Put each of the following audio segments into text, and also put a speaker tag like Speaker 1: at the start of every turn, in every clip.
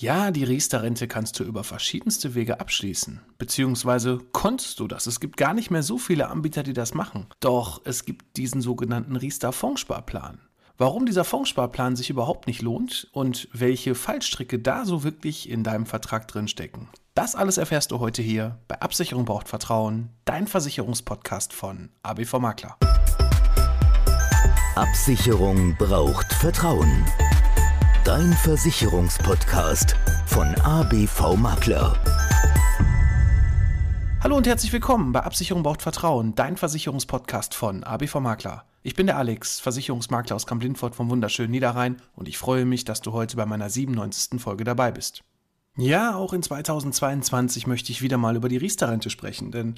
Speaker 1: Ja, die Riester-Rente kannst du über verschiedenste Wege abschließen. Beziehungsweise konntest du das. Es gibt gar nicht mehr so viele Anbieter, die das machen. Doch es gibt diesen sogenannten Riester-Fondssparplan. Warum dieser Fondssparplan sich überhaupt nicht lohnt und welche Fallstricke da so wirklich in deinem Vertrag drin stecken. Das alles erfährst du heute hier bei Absicherung braucht Vertrauen, dein Versicherungspodcast von ABV Makler.
Speaker 2: Absicherung braucht Vertrauen. Dein Versicherungspodcast von ABV Makler.
Speaker 1: Hallo und herzlich willkommen bei Absicherung braucht Vertrauen, dein Versicherungspodcast von ABV Makler. Ich bin der Alex, Versicherungsmakler aus Kamp-Lindfort vom wunderschönen Niederrhein und ich freue mich, dass du heute bei meiner 97. Folge dabei bist. Ja, auch in 2022 möchte ich wieder mal über die Riester-Rente sprechen, denn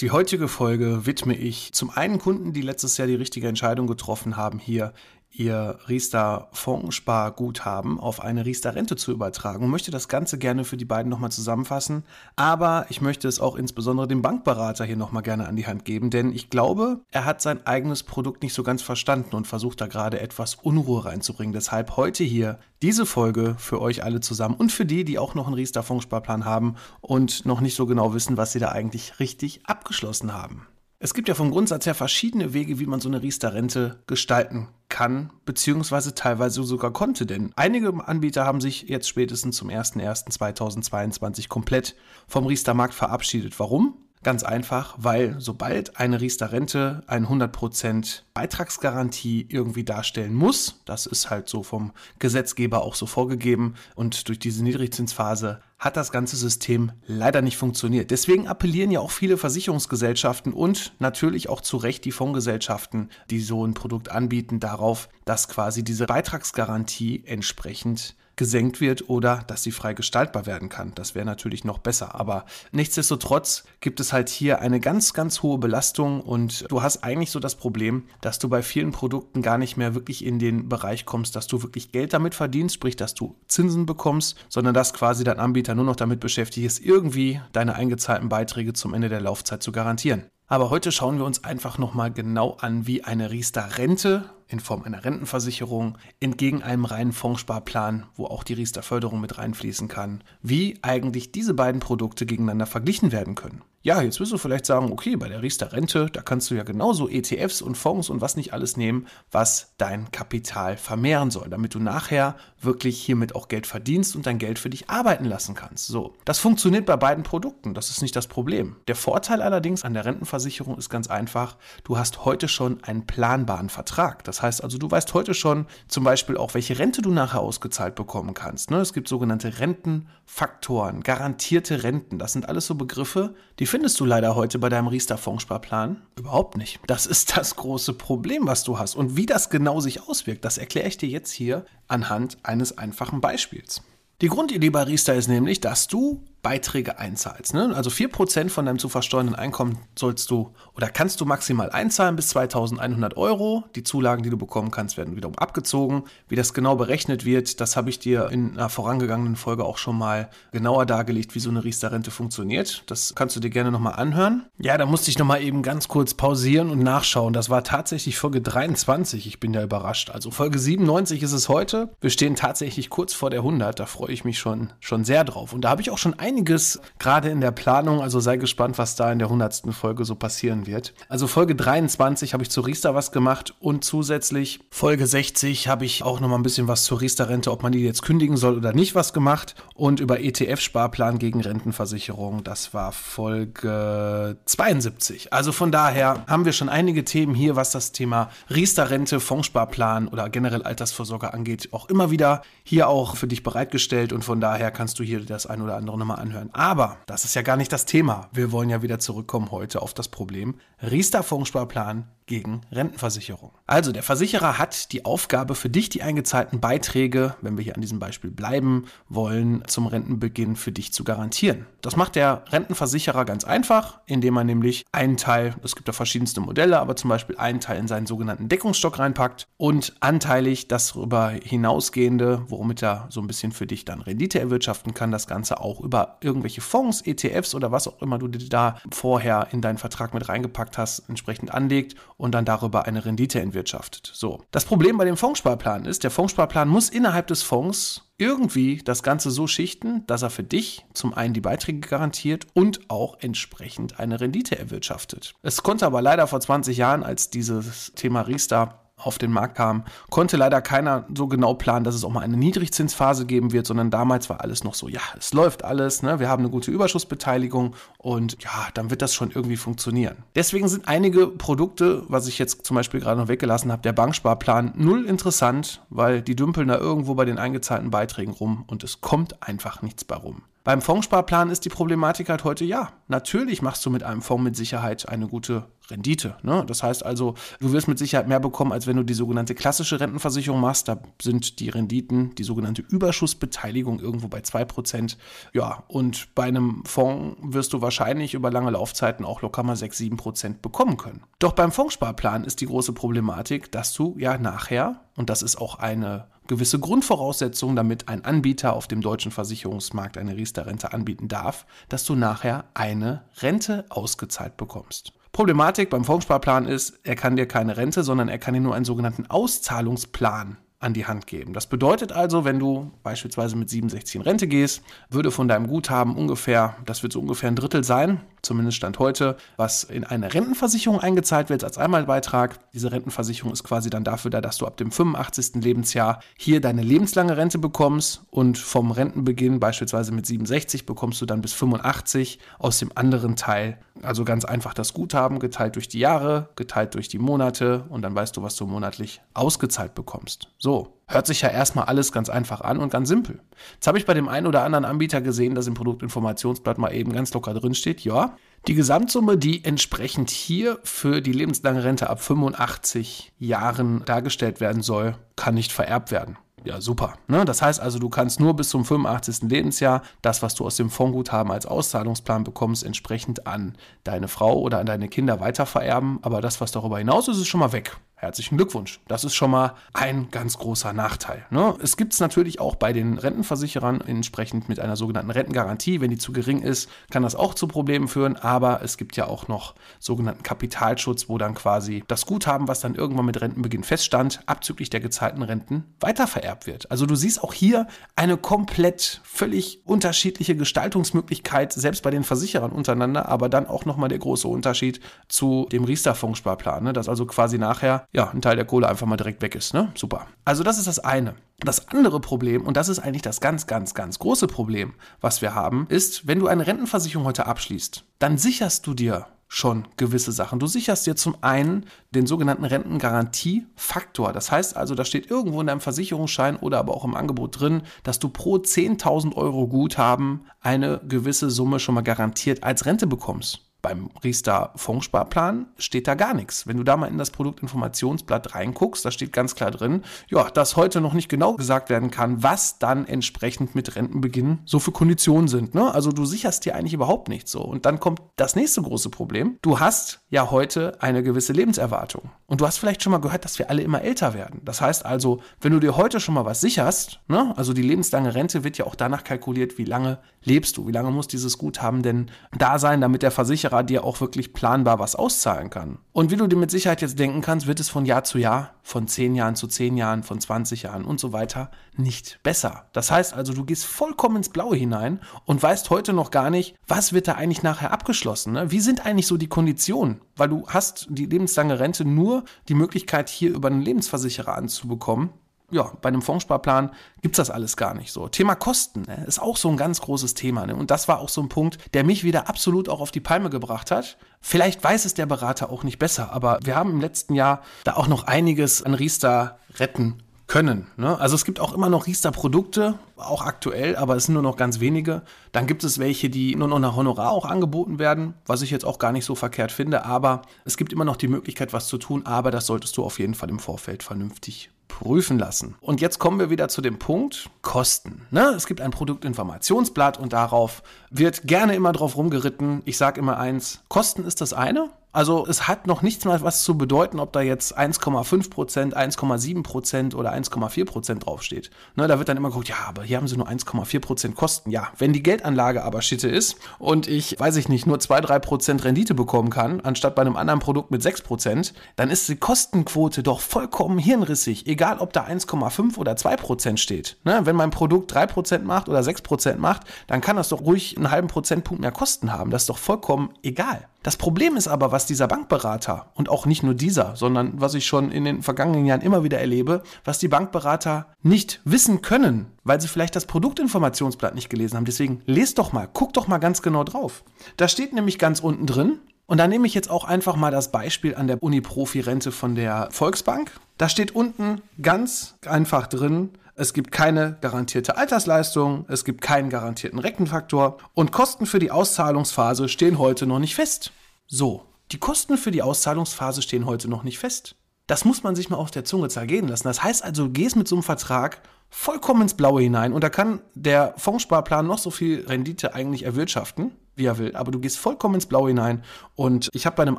Speaker 1: die heutige Folge widme ich zum einen Kunden, die letztes Jahr die richtige Entscheidung getroffen haben, hier ihr Riester-Fondssparguthaben auf eine Riester-Rente zu übertragen und möchte das Ganze gerne für die beiden nochmal zusammenfassen. Aber ich möchte es auch insbesondere dem Bankberater hier nochmal gerne an die Hand geben, denn ich glaube, er hat sein eigenes Produkt nicht so ganz verstanden und versucht da gerade etwas Unruhe reinzubringen. Deshalb heute hier diese Folge für euch alle zusammen und für die, die auch noch einen Riester-Fondssparplan haben und noch nicht so genau wissen, was sie da eigentlich richtig abgeschlossen haben. Es gibt ja vom Grundsatz her verschiedene Wege, wie man so eine Riester-Rente gestalten kann, beziehungsweise teilweise sogar konnte. Denn einige Anbieter haben sich jetzt spätestens zum 01.01.2022 komplett vom Riester-Markt verabschiedet. Warum? Ganz einfach, weil sobald eine Riester-Rente eine 100% Beitragsgarantie irgendwie darstellen muss, das ist halt so vom Gesetzgeber auch so vorgegeben und durch diese Niedrigzinsphase hat das ganze System leider nicht funktioniert. Deswegen appellieren ja auch viele Versicherungsgesellschaften und natürlich auch zu Recht die Fondsgesellschaften, die so ein Produkt anbieten, darauf, dass quasi diese Beitragsgarantie entsprechend gesenkt wird oder dass sie frei gestaltbar werden kann. Das wäre natürlich noch besser. Aber nichtsdestotrotz gibt es halt hier eine ganz, ganz hohe Belastung und du hast eigentlich so das Problem, dass du bei vielen Produkten gar nicht mehr wirklich in den Bereich kommst, dass du wirklich Geld damit verdienst, sprich, dass du Zinsen bekommst, sondern dass quasi dein Anbieter nur noch damit beschäftigt ist, irgendwie deine eingezahlten Beiträge zum Ende der Laufzeit zu garantieren. Aber heute schauen wir uns einfach nochmal genau an, wie eine Riester-Rente in Form einer Rentenversicherung entgegen einem reinen Fondssparplan, wo auch die Riester-Förderung mit reinfließen kann, wie eigentlich diese beiden Produkte gegeneinander verglichen werden können. Ja, jetzt wirst du vielleicht sagen, okay, bei der Riester-Rente, da kannst du ja genauso ETFs und Fonds und was nicht alles nehmen, was dein Kapital vermehren soll, damit du nachher wirklich hiermit auch Geld verdienst und dein Geld für dich arbeiten lassen kannst. So, das funktioniert bei beiden Produkten, das ist nicht das Problem. Der Vorteil allerdings an der Rentenversicherung ist ganz einfach, du hast heute schon einen planbaren Vertrag. Das heißt also, du weißt heute schon zum Beispiel auch, welche Rente du nachher ausgezahlt bekommen kannst. Ne? Es gibt sogenannte Rentenfaktoren, garantierte Renten, das sind alles so Begriffe, die findest du leider heute bei deinem Riester-Fondssparplan überhaupt nicht. Das ist das große Problem, was du hast. Und wie das genau sich auswirkt, das erkläre ich dir jetzt hier anhand eines einfachen Beispiels. Die Grundidee bei Riester ist nämlich, dass du Beiträge einzahlst. Ne? Also 4% von deinem zu versteuernden Einkommen sollst du oder kannst du maximal einzahlen bis 2100 Euro. Die Zulagen, die du bekommen kannst, werden wiederum abgezogen. Wie das genau berechnet wird, das habe ich dir in einer vorangegangenen Folge auch schon mal genauer dargelegt, wie so eine Riester-Rente funktioniert. Das kannst du dir gerne nochmal anhören. Ja, da musste ich nochmal eben ganz kurz pausieren und nachschauen. Das war tatsächlich Folge 23. Ich bin ja überrascht. Also Folge 97 ist es heute. Wir stehen tatsächlich kurz vor der 100. Da freue ich mich schon, schon sehr drauf. Und da habe ich auch schon ein einiges gerade in der Planung, also sei gespannt, was da in der 100. Folge so passieren wird. Also Folge 23 habe ich zu Riester was gemacht und zusätzlich Folge 60 habe ich auch noch mal ein bisschen was zur Riester-Rente, ob man die jetzt kündigen soll oder nicht, was gemacht und über ETF-Sparplan gegen Rentenversicherung, das war Folge 72. Also von daher haben wir schon einige Themen hier, was das Thema Riester-Rente, Fondssparplan oder generell Altersvorsorge angeht, auch immer wieder hier auch für dich bereitgestellt und von daher kannst du hier das ein oder andere nochmal anhören. Aber das ist ja gar nicht das Thema. Wir wollen ja wieder zurückkommen heute auf das Problem Riester-Fondssparplan gegen Rentenversicherung. Also der Versicherer hat die Aufgabe für dich die eingezahlten Beiträge, wenn wir hier an diesem Beispiel bleiben wollen, zum Rentenbeginn für dich zu garantieren. Das macht der Rentenversicherer ganz einfach, indem er nämlich einen Teil, es gibt da verschiedenste Modelle, aber zum Beispiel einen Teil in seinen sogenannten Deckungsstock reinpackt und anteilig das darüber hinausgehende, womit er so ein bisschen für dich dann Rendite erwirtschaften kann, das Ganze auch über irgendwelche Fonds, ETFs oder was auch immer du dir da vorher in deinen Vertrag mit reingepackt hast, entsprechend anlegt und dann darüber eine Rendite entwirtschaftet. So. Das Problem bei dem Fondssparplan ist, der Fondssparplan muss innerhalb des Fonds irgendwie das Ganze so schichten, dass er für dich zum einen die Beiträge garantiert und auch entsprechend eine Rendite erwirtschaftet. Es konnte aber leider vor 20 Jahren, als dieses Thema Riester auf den Markt kam, konnte leider keiner so genau planen, dass es auch mal eine Niedrigzinsphase geben wird, sondern damals war alles noch so, ja, es läuft alles, ne? wir haben eine gute Überschussbeteiligung und ja, dann wird das schon irgendwie funktionieren. Deswegen sind einige Produkte, was ich jetzt zum Beispiel gerade noch weggelassen habe, der Banksparplan, null interessant, weil die dümpeln da irgendwo bei den eingezahlten Beiträgen rum und es kommt einfach nichts bei rum. Beim Fondssparplan ist die Problematik halt heute, ja, natürlich machst du mit einem Fonds mit Sicherheit eine gute Rendite. Ne? Das heißt also, du wirst mit Sicherheit mehr bekommen, als wenn du die sogenannte klassische Rentenversicherung machst. Da sind die Renditen, die sogenannte Überschussbeteiligung irgendwo bei 2%. Ja, und bei einem Fonds wirst du wahrscheinlich über lange Laufzeiten auch locker mal 6, 7% bekommen können. Doch beim Fondssparplan ist die große Problematik, dass du ja nachher, und das ist auch eine gewisse Grundvoraussetzungen, damit ein Anbieter auf dem deutschen Versicherungsmarkt eine Riester-Rente anbieten darf, dass du nachher eine Rente ausgezahlt bekommst. Problematik beim Fondssparplan ist, er kann dir keine Rente, sondern er kann dir nur einen sogenannten Auszahlungsplan an die Hand geben. Das bedeutet also, wenn du beispielsweise mit 67 in Rente gehst, würde von deinem Guthaben ungefähr, das wird so ungefähr ein Drittel sein, zumindest Stand heute, was in eine Rentenversicherung eingezahlt wird als Einmalbeitrag. Diese Rentenversicherung ist quasi dann dafür da, dass du ab dem 85. Lebensjahr hier deine lebenslange Rente bekommst und vom Rentenbeginn beispielsweise mit 67 bekommst du dann bis 85 aus dem anderen Teil. Also ganz einfach das Guthaben geteilt durch die Jahre, geteilt durch die Monate und dann weißt du, was du monatlich ausgezahlt bekommst. So, Hört sich ja erstmal alles ganz einfach an und ganz simpel. Jetzt habe ich bei dem einen oder anderen Anbieter gesehen, dass im Produktinformationsblatt mal eben ganz locker drin steht, ja, die Gesamtsumme, die entsprechend hier für die lebenslange Rente ab 85 Jahren dargestellt werden soll, kann nicht vererbt werden. Ja, super. Ne? Das heißt also, du kannst nur bis zum 85. Lebensjahr das, was du aus dem Fondsguthaben als Auszahlungsplan bekommst, entsprechend an deine Frau oder an deine Kinder weitervererben. Aber das, was darüber hinaus ist, ist schon mal weg. Herzlichen Glückwunsch. Das ist schon mal ein ganz großer Nachteil. Ne? Es gibt es natürlich auch bei den Rentenversicherern entsprechend mit einer sogenannten Rentengarantie. Wenn die zu gering ist, kann das auch zu Problemen führen. Aber es gibt ja auch noch sogenannten Kapitalschutz, wo dann quasi das Guthaben, was dann irgendwann mit Rentenbeginn feststand, abzüglich der gezahlten Renten weitervererbt wird. Also du siehst auch hier eine komplett völlig unterschiedliche Gestaltungsmöglichkeit, selbst bei den Versicherern untereinander, aber dann auch nochmal der große Unterschied zu dem Riester-Fondssparplan, ne? dass also quasi nachher ja, ein Teil der Kohle einfach mal direkt weg ist. Ne? Super. Also das ist das eine. Das andere Problem, und das ist eigentlich das ganz, ganz, ganz große Problem, was wir haben, ist, wenn du eine Rentenversicherung heute abschließt, dann sicherst du dir schon gewisse Sachen. Du sicherst dir zum einen den sogenannten Rentengarantiefaktor. Das heißt also, da steht irgendwo in deinem Versicherungsschein oder aber auch im Angebot drin, dass du pro 10.000 Euro Guthaben eine gewisse Summe schon mal garantiert als Rente bekommst. Beim Riester Fondssparplan steht da gar nichts. Wenn du da mal in das Produktinformationsblatt reinguckst, da steht ganz klar drin, ja, dass heute noch nicht genau gesagt werden kann, was dann entsprechend mit Rentenbeginn so für Konditionen sind. Ne? Also du sicherst dir eigentlich überhaupt nichts so. Und dann kommt das nächste große Problem. Du hast ja heute eine gewisse Lebenserwartung. Und du hast vielleicht schon mal gehört, dass wir alle immer älter werden. Das heißt also, wenn du dir heute schon mal was sicherst, ne? also die lebenslange Rente wird ja auch danach kalkuliert, wie lange lebst du, wie lange muss dieses Guthaben denn da sein, damit der Versicherer Versicherer dir auch wirklich planbar was auszahlen kann. Und wie du dir mit Sicherheit jetzt denken kannst, wird es von Jahr zu Jahr, von 10 Jahren zu 10 Jahren, von 20 Jahren und so weiter nicht besser. Das heißt also, du gehst vollkommen ins Blaue hinein und weißt heute noch gar nicht, was wird da eigentlich nachher abgeschlossen. Ne? Wie sind eigentlich so die Konditionen? Weil du hast die lebenslange Rente nur die Möglichkeit, hier über einen Lebensversicherer anzubekommen ja, bei einem Fondssparplan gibt es das alles gar nicht so. Thema Kosten ne, ist auch so ein ganz großes Thema. Ne? Und das war auch so ein Punkt, der mich wieder absolut auch auf die Palme gebracht hat. Vielleicht weiß es der Berater auch nicht besser, aber wir haben im letzten Jahr da auch noch einiges an Riester retten können. Ne? Also es gibt auch immer noch Riester-Produkte, auch aktuell, aber es sind nur noch ganz wenige. Dann gibt es welche, die nur noch nach Honorar auch angeboten werden, was ich jetzt auch gar nicht so verkehrt finde. Aber es gibt immer noch die Möglichkeit, was zu tun, aber das solltest du auf jeden Fall im Vorfeld vernünftig prüfen lassen. Und jetzt kommen wir wieder zu dem Punkt Kosten. Ne? Es gibt ein Produktinformationsblatt und darauf wird gerne immer drauf rumgeritten. Ich sage immer eins, Kosten ist das eine, also es hat noch nichts mal was zu bedeuten, ob da jetzt 1,5 Prozent, 1,7 Prozent oder 1,4 Prozent draufsteht. Ne, da wird dann immer geguckt, ja, aber hier haben sie nur 1,4 Prozent Kosten. Ja, wenn die Geldanlage aber Schitte ist und ich, weiß ich nicht, nur 2, 3 Prozent Rendite bekommen kann, anstatt bei einem anderen Produkt mit 6 Prozent, dann ist die Kostenquote doch vollkommen hirnrissig, egal ob da 1,5 oder 2 Prozent steht. Ne, wenn mein Produkt 3 Prozent macht oder 6 Prozent macht, dann kann das doch ruhig einen halben Prozentpunkt mehr Kosten haben. Das ist doch vollkommen egal. Das Problem ist aber, was dieser Bankberater und auch nicht nur dieser, sondern was ich schon in den vergangenen Jahren immer wieder erlebe, was die Bankberater nicht wissen können, weil sie vielleicht das Produktinformationsblatt nicht gelesen haben. Deswegen lest doch mal, guck doch mal ganz genau drauf. Da steht nämlich ganz unten drin, und da nehme ich jetzt auch einfach mal das Beispiel an der Uni-Profi-Rente von der Volksbank. Da steht unten ganz einfach drin, es gibt keine garantierte Altersleistung, es gibt keinen garantierten Reckenfaktor und Kosten für die Auszahlungsphase stehen heute noch nicht fest. So, die Kosten für die Auszahlungsphase stehen heute noch nicht fest. Das muss man sich mal auf der Zunge zergehen lassen. Das heißt also, du gehst mit so einem Vertrag vollkommen ins Blaue hinein und da kann der Fondssparplan noch so viel Rendite eigentlich erwirtschaften wie er will. Aber du gehst vollkommen ins Blaue hinein. Und ich habe bei einem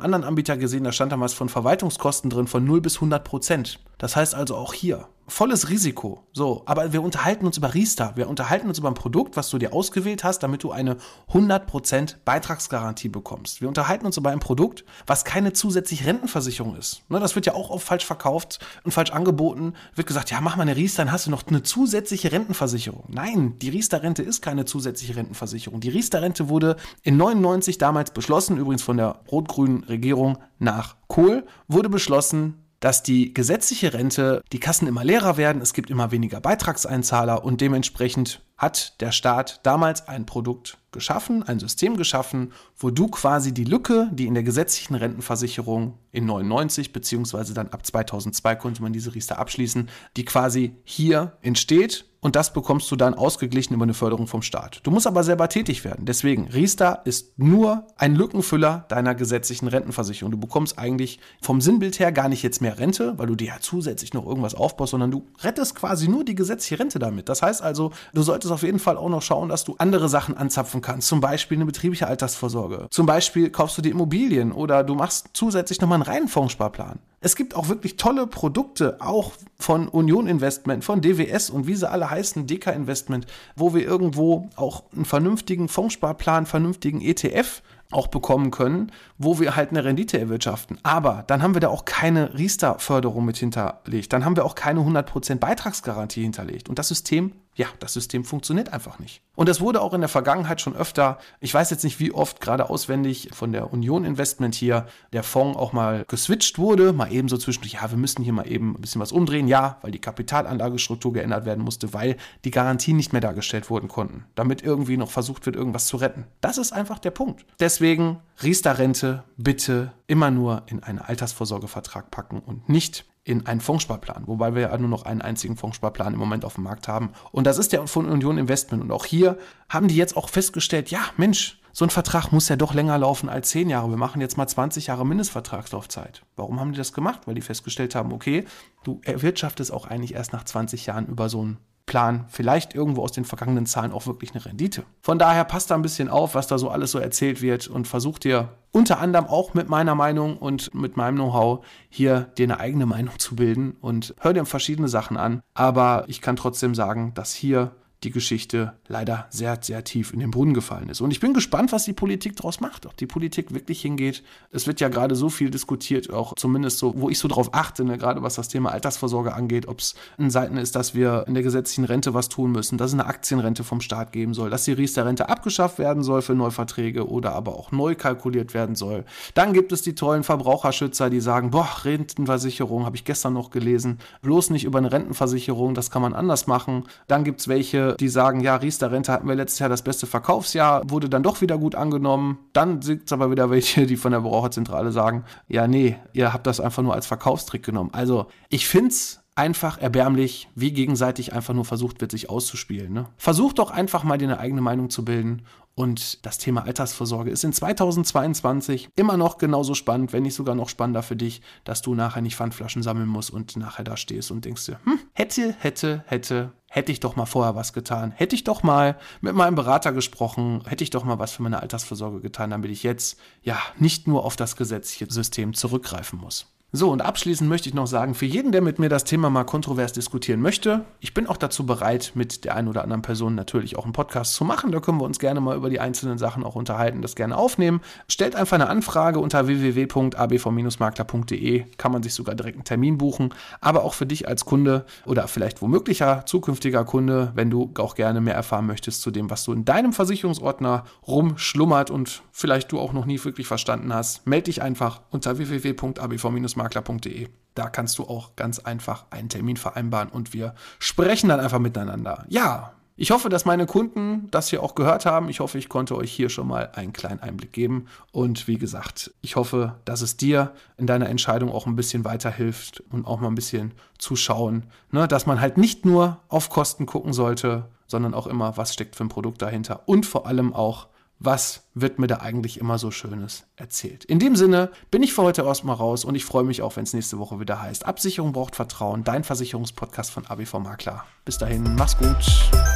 Speaker 1: anderen Anbieter gesehen, da stand damals von Verwaltungskosten drin von 0 bis 100 Prozent. Das heißt also auch hier volles Risiko. So, aber wir unterhalten uns über Riester. Wir unterhalten uns über ein Produkt, was du dir ausgewählt hast, damit du eine 100% Beitragsgarantie bekommst. Wir unterhalten uns über ein Produkt, was keine zusätzliche Rentenversicherung ist. Ne, das wird ja auch oft falsch verkauft und falsch angeboten. Wird gesagt, ja, mach mal eine Riester, dann hast du noch eine zusätzliche Rentenversicherung. Nein, die Riester-Rente ist keine zusätzliche Rentenversicherung. Die Riester-Rente wurde in 99 damals beschlossen, übrigens von der rot-grünen Regierung nach Kohl, wurde beschlossen, dass die gesetzliche Rente, die Kassen immer leerer werden, es gibt immer weniger Beitragseinzahler und dementsprechend hat der Staat damals ein Produkt geschaffen, ein System geschaffen, wo du quasi die Lücke, die in der gesetzlichen Rentenversicherung in 99 beziehungsweise dann ab 2002 konnte man diese Riester abschließen, die quasi hier entsteht und das bekommst du dann ausgeglichen über eine Förderung vom Staat. Du musst aber selber tätig werden. Deswegen, Riester ist nur ein Lückenfüller deiner gesetzlichen Rentenversicherung. Du bekommst eigentlich vom Sinnbild her gar nicht jetzt mehr Rente, weil du dir ja zusätzlich noch irgendwas aufbaust, sondern du rettest quasi nur die gesetzliche Rente damit. Das heißt also, du solltest auf jeden Fall auch noch schauen, dass du andere Sachen anzapfen kannst. Zum Beispiel eine betriebliche Altersvorsorge. Zum Beispiel kaufst du dir Immobilien oder du machst zusätzlich nochmal einen reinen Fondssparplan. Es gibt auch wirklich tolle Produkte, auch von Union Investment, von DWS und wie sie alle heißen, DK Investment, wo wir irgendwo auch einen vernünftigen Fondssparplan, vernünftigen ETF auch bekommen können, wo wir halt eine Rendite erwirtschaften. Aber dann haben wir da auch keine Riester-Förderung mit hinterlegt. Dann haben wir auch keine 100% Beitragsgarantie hinterlegt. Und das System ja, das System funktioniert einfach nicht. Und das wurde auch in der Vergangenheit schon öfter, ich weiß jetzt nicht wie oft, gerade auswendig von der Union Investment hier, der Fonds auch mal geswitcht wurde, mal eben so zwischendurch, ja, wir müssen hier mal eben ein bisschen was umdrehen, ja, weil die Kapitalanlagestruktur geändert werden musste, weil die Garantien nicht mehr dargestellt wurden konnten, damit irgendwie noch versucht wird, irgendwas zu retten. Das ist einfach der Punkt. Deswegen Riester-Rente bitte immer nur in einen Altersvorsorgevertrag packen und nicht in einen Fondssparplan, wobei wir ja nur noch einen einzigen Fondssparplan im Moment auf dem Markt haben. Und das ist der von Union Investment. Und auch hier haben die jetzt auch festgestellt, ja, Mensch, so ein Vertrag muss ja doch länger laufen als zehn Jahre. Wir machen jetzt mal 20 Jahre Mindestvertragslaufzeit. Warum haben die das gemacht? Weil die festgestellt haben, okay, du erwirtschaftest auch eigentlich erst nach 20 Jahren über so einen Plan vielleicht irgendwo aus den vergangenen Zahlen auch wirklich eine Rendite. Von daher passt da ein bisschen auf, was da so alles so erzählt wird und versucht dir unter anderem auch mit meiner Meinung und mit meinem Know-how hier dir eine eigene Meinung zu bilden und hör dir verschiedene Sachen an. Aber ich kann trotzdem sagen, dass hier die Geschichte leider sehr, sehr tief in den Brunnen gefallen ist. Und ich bin gespannt, was die Politik daraus macht, ob die Politik wirklich hingeht. Es wird ja gerade so viel diskutiert, auch zumindest so, wo ich so drauf achte, ne, gerade was das Thema Altersvorsorge angeht, ob es in Seiten ist, dass wir in der gesetzlichen Rente was tun müssen, dass es eine Aktienrente vom Staat geben soll, dass die Riester-Rente abgeschafft werden soll für Neuverträge oder aber auch neu kalkuliert werden soll. Dann gibt es die tollen Verbraucherschützer, die sagen, boah, Rentenversicherung, habe ich gestern noch gelesen, bloß nicht über eine Rentenversicherung, das kann man anders machen. Dann gibt es welche, die sagen, ja, Riester-Rente hatten wir letztes Jahr das beste Verkaufsjahr, wurde dann doch wieder gut angenommen. Dann gibt es aber wieder welche, die von der Verbraucherzentrale sagen, ja, nee, ihr habt das einfach nur als Verkaufstrick genommen. Also ich finde es einfach erbärmlich, wie gegenseitig einfach nur versucht wird, sich auszuspielen. Ne? Versucht doch einfach mal dir eine eigene Meinung zu bilden. Und das Thema Altersvorsorge ist in 2022 immer noch genauso spannend, wenn nicht sogar noch spannender für dich, dass du nachher nicht Pfandflaschen sammeln musst und nachher da stehst und denkst dir, hm, hätte, hätte, hätte, hätte ich doch mal vorher was getan. Hätte ich doch mal mit meinem Berater gesprochen, hätte ich doch mal was für meine Altersvorsorge getan, damit ich jetzt ja nicht nur auf das gesetzliche System zurückgreifen muss. So, und abschließend möchte ich noch sagen, für jeden, der mit mir das Thema mal kontrovers diskutieren möchte, ich bin auch dazu bereit, mit der einen oder anderen Person natürlich auch einen Podcast zu machen. Da können wir uns gerne mal über die einzelnen Sachen auch unterhalten, das gerne aufnehmen. Stellt einfach eine Anfrage unter www.abv-makler.de, kann man sich sogar direkt einen Termin buchen. Aber auch für dich als Kunde oder vielleicht womöglicher zukünftiger Kunde, wenn du auch gerne mehr erfahren möchtest zu dem, was du in deinem Versicherungsordner rumschlummert und vielleicht du auch noch nie wirklich verstanden hast, melde dich einfach unter www.abv-makler.de makler.de. Da kannst du auch ganz einfach einen Termin vereinbaren und wir sprechen dann einfach miteinander. Ja, ich hoffe, dass meine Kunden das hier auch gehört haben. Ich hoffe, ich konnte euch hier schon mal einen kleinen Einblick geben. Und wie gesagt, ich hoffe, dass es dir in deiner Entscheidung auch ein bisschen weiterhilft und auch mal ein bisschen zu schauen, ne, dass man halt nicht nur auf Kosten gucken sollte, sondern auch immer, was steckt für ein Produkt dahinter und vor allem auch, was wird mir da eigentlich immer so Schönes erzählt. In dem Sinne bin ich für heute erstmal raus und ich freue mich auch, wenn es nächste Woche wieder heißt. Absicherung braucht Vertrauen, dein Versicherungspodcast von ABV Makler. Bis dahin, mach's gut.